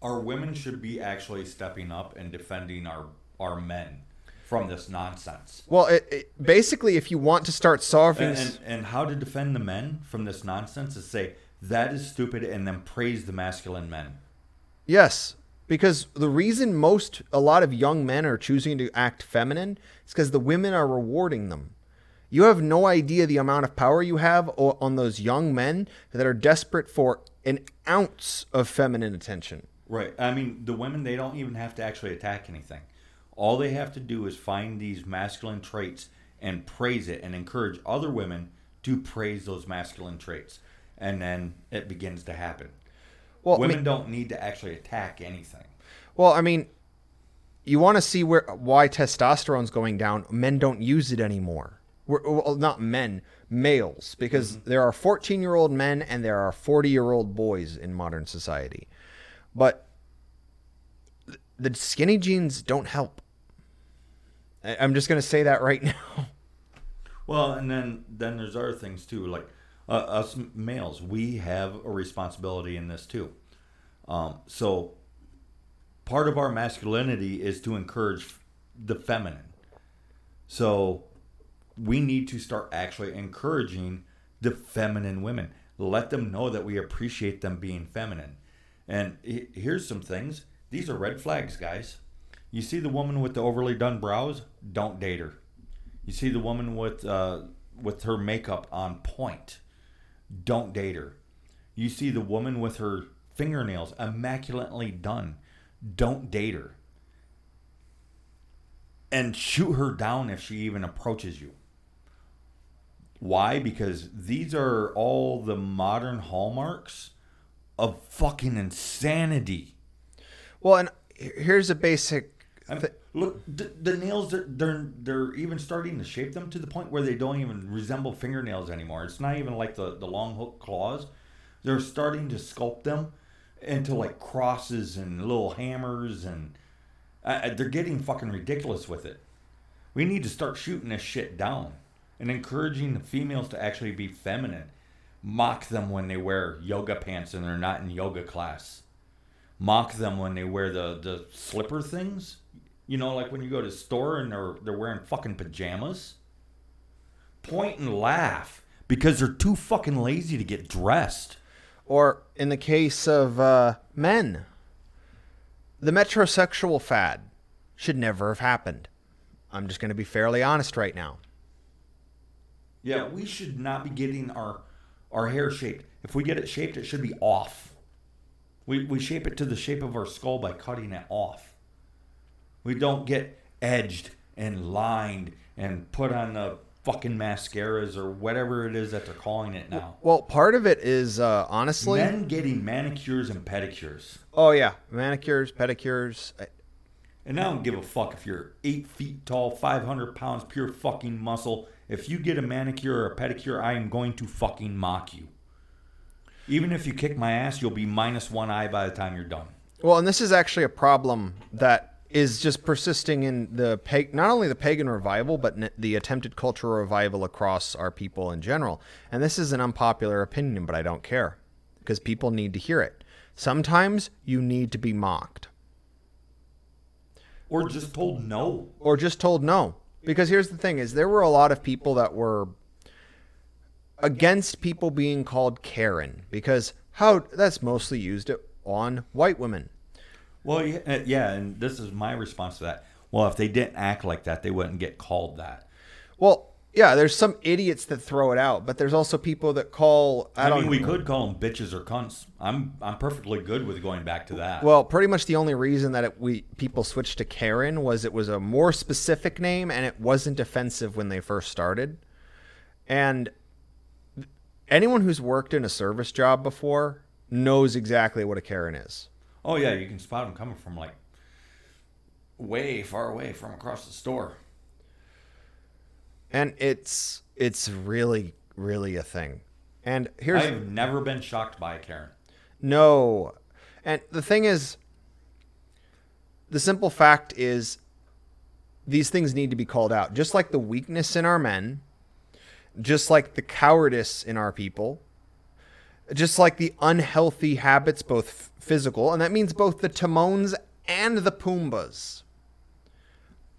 Our women should be actually stepping up and defending our our men from this nonsense. well it, it, basically if you want to start solving And, and, and how to defend the men from this nonsense is say that is stupid and then praise the masculine men. Yes, because the reason most a lot of young men are choosing to act feminine is because the women are rewarding them. You have no idea the amount of power you have on those young men that are desperate for an ounce of feminine attention. Right. I mean, the women they don't even have to actually attack anything. All they have to do is find these masculine traits and praise it and encourage other women to praise those masculine traits. And then it begins to happen. Well, I women mean- don't need to actually attack anything. Well, I mean, you want to see where why testosterone's going down. Men don't use it anymore. We're, well, not men, males, because mm-hmm. there are 14 year old men and there are 40 year old boys in modern society. But the skinny jeans don't help. I- I'm just going to say that right *laughs* now. Well, and then then there's other things too. Like uh, us males, we have a responsibility in this too. Um, so part of our masculinity is to encourage the feminine. So we need to start actually encouraging the feminine women. Let them know that we appreciate them being feminine. And here's some things. These are red flags, guys. You see the woman with the overly done brows? Don't date her. You see the woman with uh, with her makeup on point. Don't date her. You see the woman with her fingernails immaculately done. Don't date her. And shoot her down if she even approaches you. Why? Because these are all the modern hallmarks of fucking insanity. Well, and here's a basic. Thi- look, the, the nails they're, they're they're even starting to shape them to the point where they don't even resemble fingernails anymore. It's not even like the the long hook claws. They're starting to sculpt them into like crosses and little hammers, and uh, they're getting fucking ridiculous with it. We need to start shooting this shit down and encouraging the females to actually be feminine. Mock them when they wear yoga pants and they're not in yoga class mock them when they wear the the slipper things. You know, like when you go to the store and they're they're wearing fucking pajamas. Point and laugh because they're too fucking lazy to get dressed. Or in the case of uh, men, the metrosexual fad should never have happened. I'm just going to be fairly honest right now. Yeah, we should not be getting our our hair shaped. If we get it shaped, it should be off. We we shape it to the shape of our skull by cutting it off. We don't get edged and lined and put on the fucking mascaras or whatever it is that they're calling it now. Well, part of it is uh, honestly. Men getting manicures and pedicures. Oh yeah, manicures, pedicures. And I don't give a fuck if you're eight feet tall, 500 pounds, pure fucking muscle. If you get a manicure or a pedicure, I am going to fucking mock you. Even if you kick my ass, you'll be minus one eye by the time you're done. Well, and this is actually a problem that is just persisting in the pag- not only the pagan revival, but n- the attempted cultural revival across our people in general. And this is an unpopular opinion, but I don't care because people need to hear it. Sometimes you need to be mocked Or just told no. or just told no. Because here's the thing: is there were a lot of people that were against people being called Karen because how that's mostly used on white women. Well, yeah, yeah, and this is my response to that. Well, if they didn't act like that, they wouldn't get called that. Well, Yeah, there's some idiots that throw it out, but there's also people that call. I, I, don't mean, we could call them bitches or cunts. I'm I'm perfectly good with going back to that. Well, pretty much the only reason that it, we people switched to Karen was it was a more specific name and it wasn't offensive when they first started. And anyone who's worked in a service job before knows exactly what a Karen is. Oh yeah, you can spot them coming from like way far away from across the store. And it's it's really really a thing. And here's I've never been shocked by a Karen. No. And the thing is, the simple fact is, these things need to be called out. Just like the weakness in our men, just like the cowardice in our people, just like the unhealthy habits, both physical, and that means both the Timons and the Pumbaas.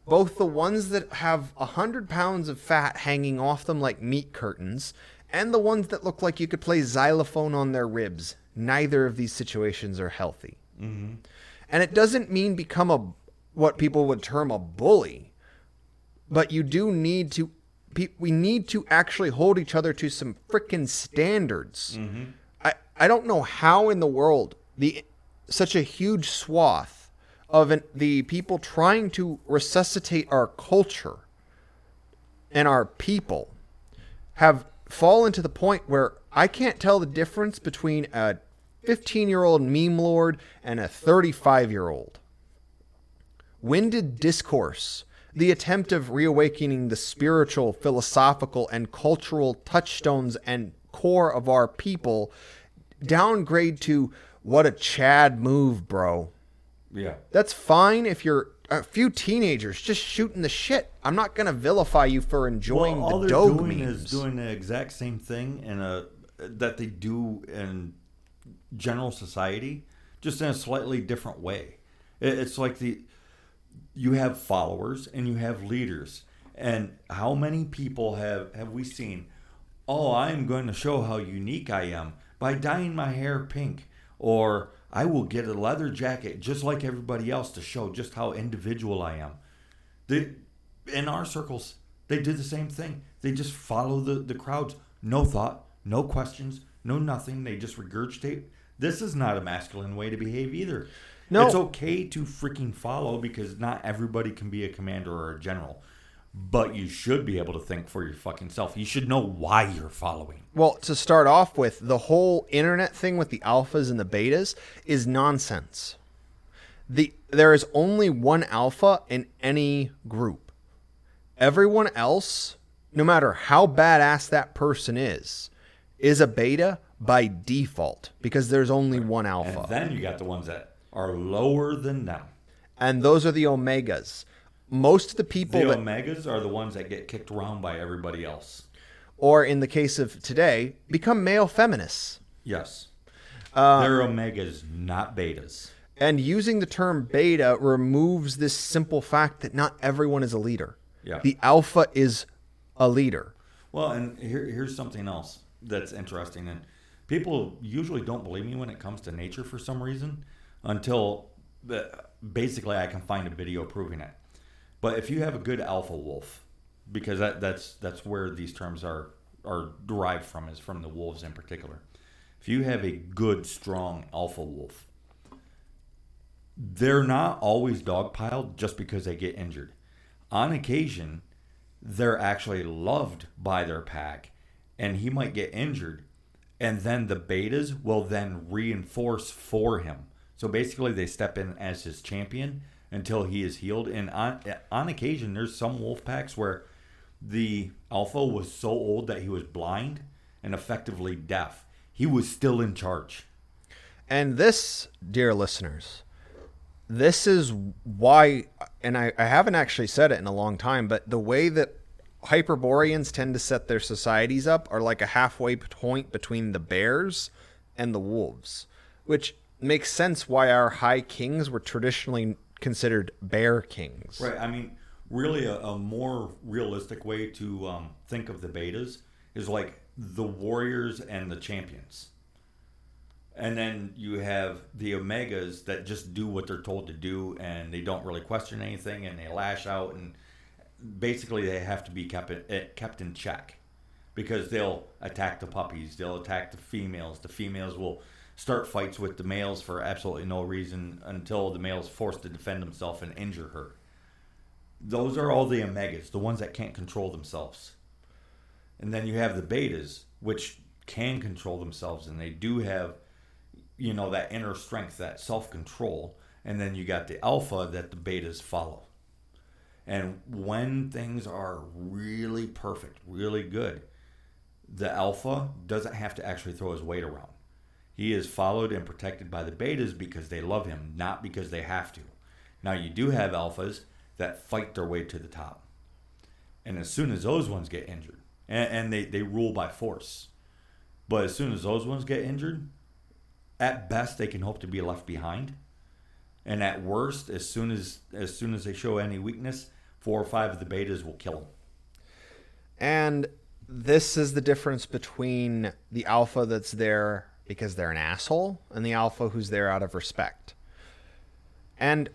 Both the ones that have a hundred pounds of fat hanging off them like meat curtains, and the ones that look like you could play xylophone on their ribs. Neither of these situations are healthy. Mm-hmm. And it doesn't mean become a what people would term a bully, but you do need to. We need to actually hold each other to some freaking standards. I I don't know how in the world the such a huge swath of an, the people trying to resuscitate our culture and our people have fallen to the point where I can't tell the difference between a 15 year old meme lord and a 35 year old. When did discourse, the attempt of reawakening the spiritual, philosophical, and cultural touchstones and core of our people, downgrade to what a Chad move, bro? Yeah. That's fine if you're a few teenagers just shooting the shit. I'm not gonna vilify you for enjoying all the they're dog doing memes. is doing the exact same thing in a that they do in general society, just in a slightly different way. It's like the you have followers and you have leaders, and how many people have have we seen? Oh, I'm going to show how unique I am by dyeing my hair pink, or I will get a leather jacket just like everybody else to show just how individual I am. They, in our circles, they did the same thing. They just follow the, the crowds. No thought, no questions, no nothing. They just regurgitate. This is not a masculine way to behave either. No. It's okay to freaking follow because not everybody can be a commander or a general. But you should be able to think for your fucking self. You should know why you're following. Well, to start off with, the whole internet thing with the alphas and the betas is nonsense. The there is only one alpha in any group. Everyone else, no matter how badass that person is, is a beta by default because there's only one alpha. And then you got the ones that are lower than them. And those are the omegas. Most of the people The that omegas are the ones that get kicked around by everybody else. or in the case of today, become male feminists. Yes. Uh, They're omegas, not betas. And using the term beta removes this simple fact that not everyone is a leader. Yeah. The alpha is a leader. Well, and here, here's something else that's interesting. And people usually don't believe me when it comes to nature for some reason until uh, basically I can find a video proving it. But if you have a good alpha wolf, because that, that's that's where these terms are are derived from, is from the wolves in particular. If you have a good, strong alpha wolf, they're not always dogpiled just because they get injured. On occasion, they're actually loved by their pack, and he might get injured, and then the betas will then reinforce for him. So basically, they step in as his champion until he is healed. And on on occasion, there's some wolf packs where the alpha was so old that he was blind and effectively deaf. He was still in charge. And this, dear listeners, this is why, and I, I haven't actually said it in a long time, but the way that Hyperboreans tend to set their societies up are like a halfway point between the bears and the wolves, which makes sense why our high kings were traditionally considered bear kings. Right. I mean, really, a, a more realistic way to um, think of the betas is like the warriors and the champions. And then you have the omegas that just do what they're told to do and they don't really question anything and they lash out and basically they have to be kept eh, kept in check because they'll attack the puppies, they'll attack the females. The females will start fights with the males for absolutely no reason until the male's forced to defend himself and injure her. Those are all the omegas, the ones that can't control themselves. And then you have the betas, which can control themselves and they do have you know that inner strength, that self-control. And then you got the alpha that the betas follow. And when things are really perfect, really good, the alpha doesn't have to actually throw his weight around. He is followed and protected by the betas because they love him, not because they have to. Now, you do have alphas that fight their way to the top. And as soon as those ones get injured, and, and they, they rule by force, but as soon as those ones get injured, at best they can hope to be left behind. And at worst, as soon as as soon as they show any weakness, four or five of the betas will kill them. And this is the difference between the alpha that's there because they're an asshole and the alpha who's there out of respect. And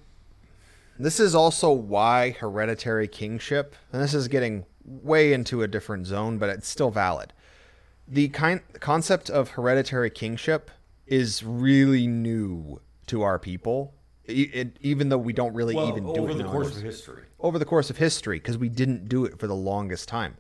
this is also why hereditary kingship, and this is getting way into a different zone, but it's still valid. The kind concept of hereditary kingship is really new to our people, it, it, even though we don't really Well, even do it over the course of history. over the course of history because we didn't do it for the longest time.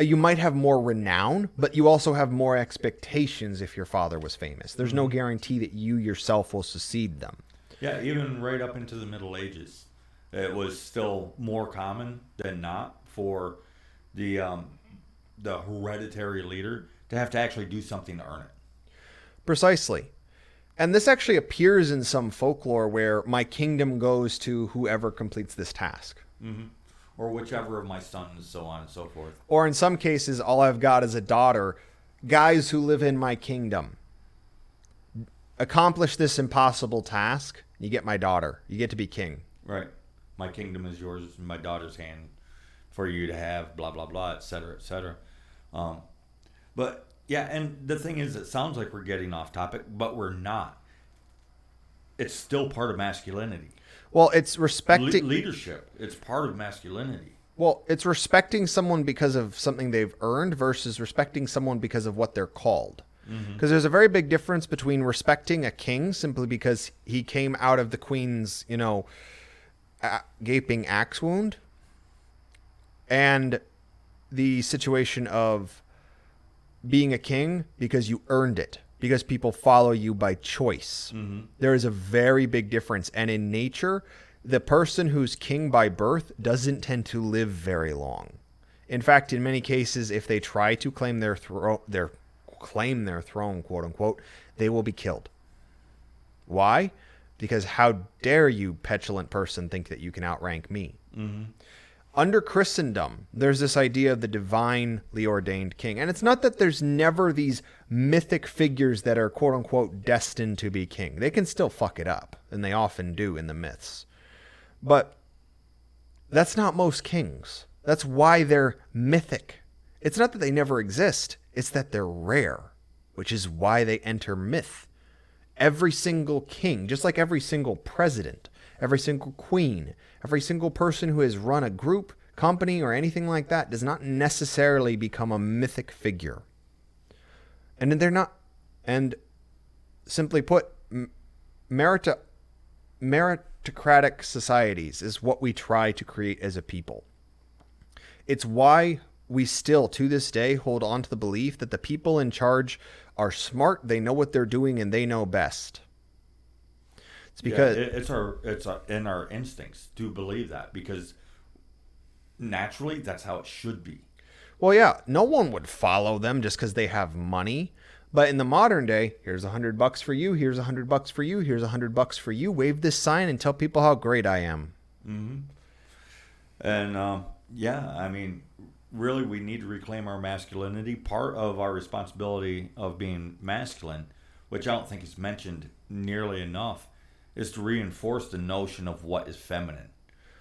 You might have more renown, but you also have more expectations if your father was famous. There's no guarantee that you yourself will succeed them. Yeah, even right up into the Middle Ages, it was still more common than not for the um, the hereditary leader to have to actually do something to earn it. Precisely. And this actually appears in some folklore where my kingdom goes to whoever completes this task. Or whichever of my sons, so on and so forth. Or in some cases, all I've got is a daughter. Guys who live in my kingdom. Accomplish this impossible task, you get my daughter. You get to be king. Right. My kingdom is yours, in my daughter's hand for you to have, blah, blah, blah, et cetera, et cetera. Um, but yeah, and the thing is, it sounds like we're getting off topic, but we're not. It's still part of masculinity. Well, it's Le- respecting. leadership, it's part of masculinity. Well, it's respecting someone because of something they've earned versus respecting someone because of what they're called. Mm-hmm. Because there's a very big difference between respecting a king simply because he came out of the queen's, you know, a- gaping axe wound, and the situation of being a king because you earned it, because people follow you by choice. Mm-hmm. There is a very big difference. And in nature, the person who's king by birth doesn't tend to live very long. In fact, in many cases, if they try to claim their thro- their claim their throne, quote unquote, they will be killed. Why? Because how dare you, petulant person, think that you can outrank me? Mm-hmm. Under Christendom, there's this idea of the divinely ordained king. And it's not that there's never these mythic figures that are quote unquote destined to be king. They can still fuck it up, and they often do in the myths. But that's not most kings. That's why they're mythic. It's not that they never exist, it's that they're rare, which is why they enter myth. Every single king, just like every single president, every single queen, every single person who has run a group, company, or anything like that, does not necessarily become a mythic figure. And they're not, and simply put, meritocratic societies is what we try to create as a people. It's why we still, to this day, hold on to the belief that the people in charge are smart, they know what they're doing, and they know best. It's because yeah, it, it's our it's our, in our instincts to believe that because naturally that's how it should be. Well, yeah, no one would follow them just because they have money. But in the modern day, here's a hundred bucks for you. Here's a hundred bucks for you. Here's a hundred bucks for you. Wave this sign and tell people how great I am. And um, yeah, I mean, really, we need to reclaim our masculinity. Part of our responsibility of being masculine, which I don't think is mentioned nearly enough, is to reinforce the notion of what is feminine.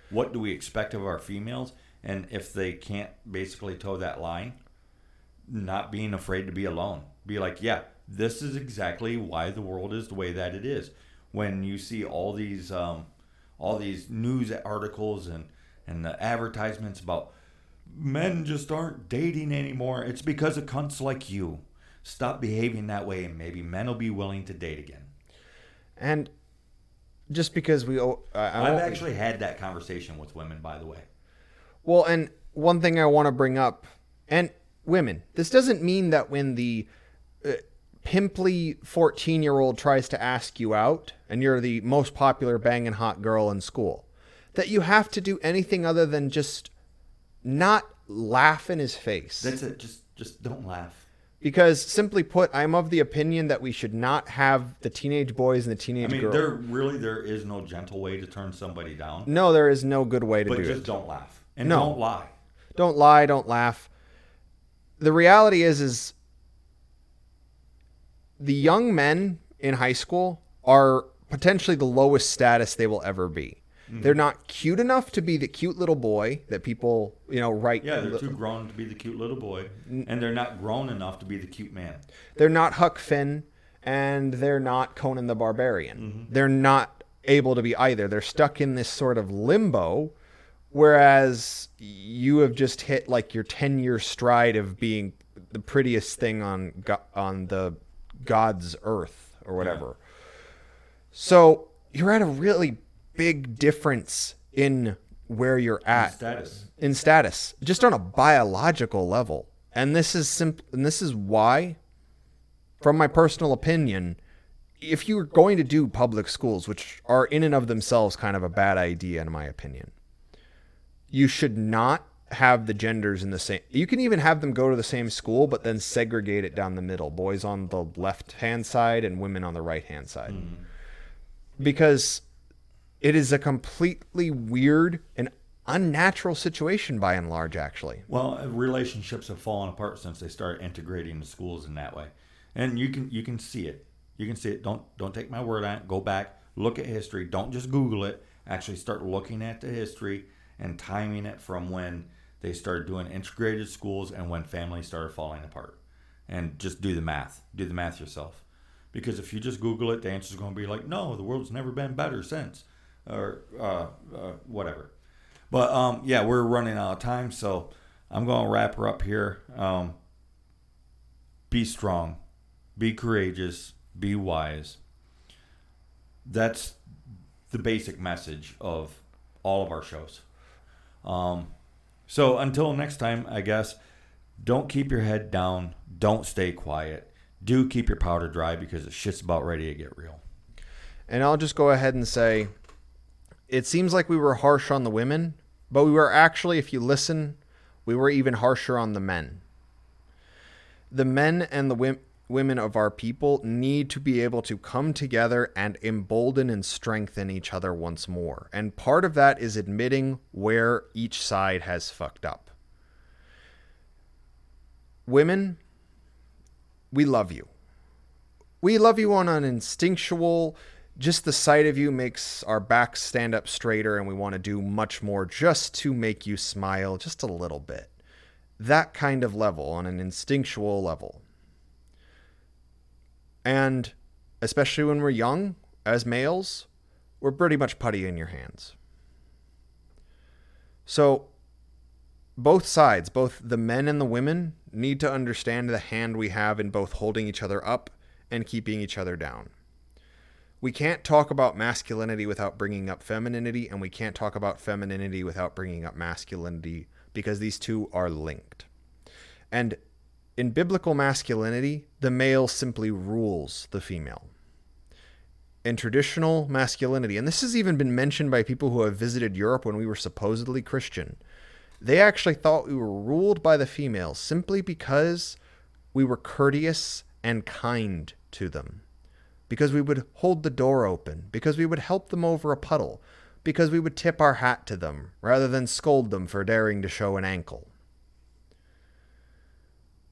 What do we expect of our females? And if they can't basically toe that line, not being afraid to be alone. Be like, yeah, this is exactly why the world is the way that it is. When you see all these um, all these news articles and and the advertisements about men just aren't dating anymore. It's because of cunts like you. Stop behaving that way, and maybe men will be willing to date again. And just because we, oh, I, I've actually had that conversation with women, by the way. Well, and one thing I want to bring up, and women, this doesn't mean that when the uh, pimply 14 year old tries to ask you out and you're the most popular banging hot girl in school, that you have to do anything other than just not laugh in his face. That's it. Just, just don't laugh. Because simply put, I'm of the opinion that we should not have the teenage boys and the teenage girls. I mean, girls. there really there is no gentle way to turn somebody down, No, there is no good way to but do just it. don't laugh and No. don't lie. don't lie don't laugh the reality is is the young men in high school are potentially the lowest status they will ever be Mm-hmm. they're not cute enough to be the cute little boy that people you know write Yeah, they're too grown to be the cute little boy, and they're not grown enough to be the cute man. they're not huck finn and they're not conan the barbarian Mm-hmm. they're not able to be either they're stuck in this sort of limbo whereas you have just hit like your 10 year stride of being the prettiest thing on go- on the god's earth or whatever so you're at a really big difference in where you're at Status. in status, just on a biological level. And this is simple. And this is why, from my personal opinion, if you're going to do public schools, which are in and of themselves kind of a bad idea, in my opinion, you should not have the genders in the same. You can even have them go to the same school, but then segregate it down the middle: boys on the left hand side and women on the right hand side, mm-hmm. because it is a completely weird and unnatural situation by and large. Actually, Well, relationships have fallen apart since they started integrating the schools in that way, and you can you can see it. You can see it. Don't don't take my word on it. Go back, look at history. Don't just Google it. Actually, start looking at the history and timing it from when they started doing integrated schools and when families started falling apart. And just do the math. Do the math yourself. Because if you just Google it, the answer is going to be like, no, the world's never been better since, or uh, uh, whatever. But um, yeah, we're running out of time, so I'm going to wrap her up here. Um, be strong, be courageous, be wise. That's the basic message of all of our shows. Um, so until next time, I guess, don't keep your head down. Don't stay quiet. Do keep your powder dry because the shit's about ready to get real. and I'll just go ahead and say, it seems like we were harsh on the women, but we were actually, if you listen, we were even harsher on the men. The men and the wim- women of our people need to be able to come together and embolden and strengthen each other once more. And part of that is admitting where each side has fucked up. Women, we love you. We love you on an instinctual, just the sight of you makes our backs stand up straighter, and we want to do much more just to make you smile just a little bit. That kind of level, on an instinctual level. And especially when we're young, as males, we're pretty much putty in your hands. So, both sides, both the men and the women, need to understand the hand we have in both holding each other up and keeping each other down. We can't talk about masculinity without bringing up femininity, and we can't talk about femininity without bringing up masculinity because these two are linked. And in biblical masculinity, the male simply rules the female. In traditional masculinity, and this has even been mentioned by people who have visited Europe when we were supposedly Christian, they actually thought we were ruled by the females simply because we were courteous and kind to them. Because we would hold the door open, because we would help them over a puddle, because we would tip our hat to them rather than scold them for daring to show an ankle.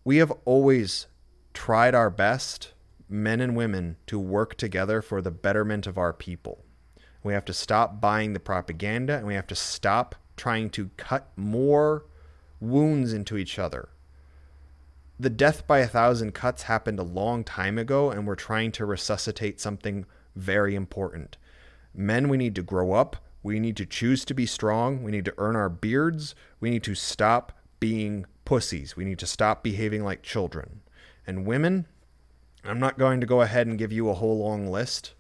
We have always tried our best, men and women, to work together for the betterment of our people. We have to stop buying the propaganda and we have to stop trying to cut more wounds into each other. The death by a thousand cuts happened a long time ago, and we're trying to resuscitate something very important. Men, we need to grow up. We need to choose to be strong. We need to earn our beards. We need to stop being pussies. We need to stop behaving like children. And women, I'm not going to go ahead and give you a whole long list,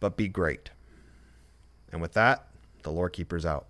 but be great. And with that, the lore keeper's out.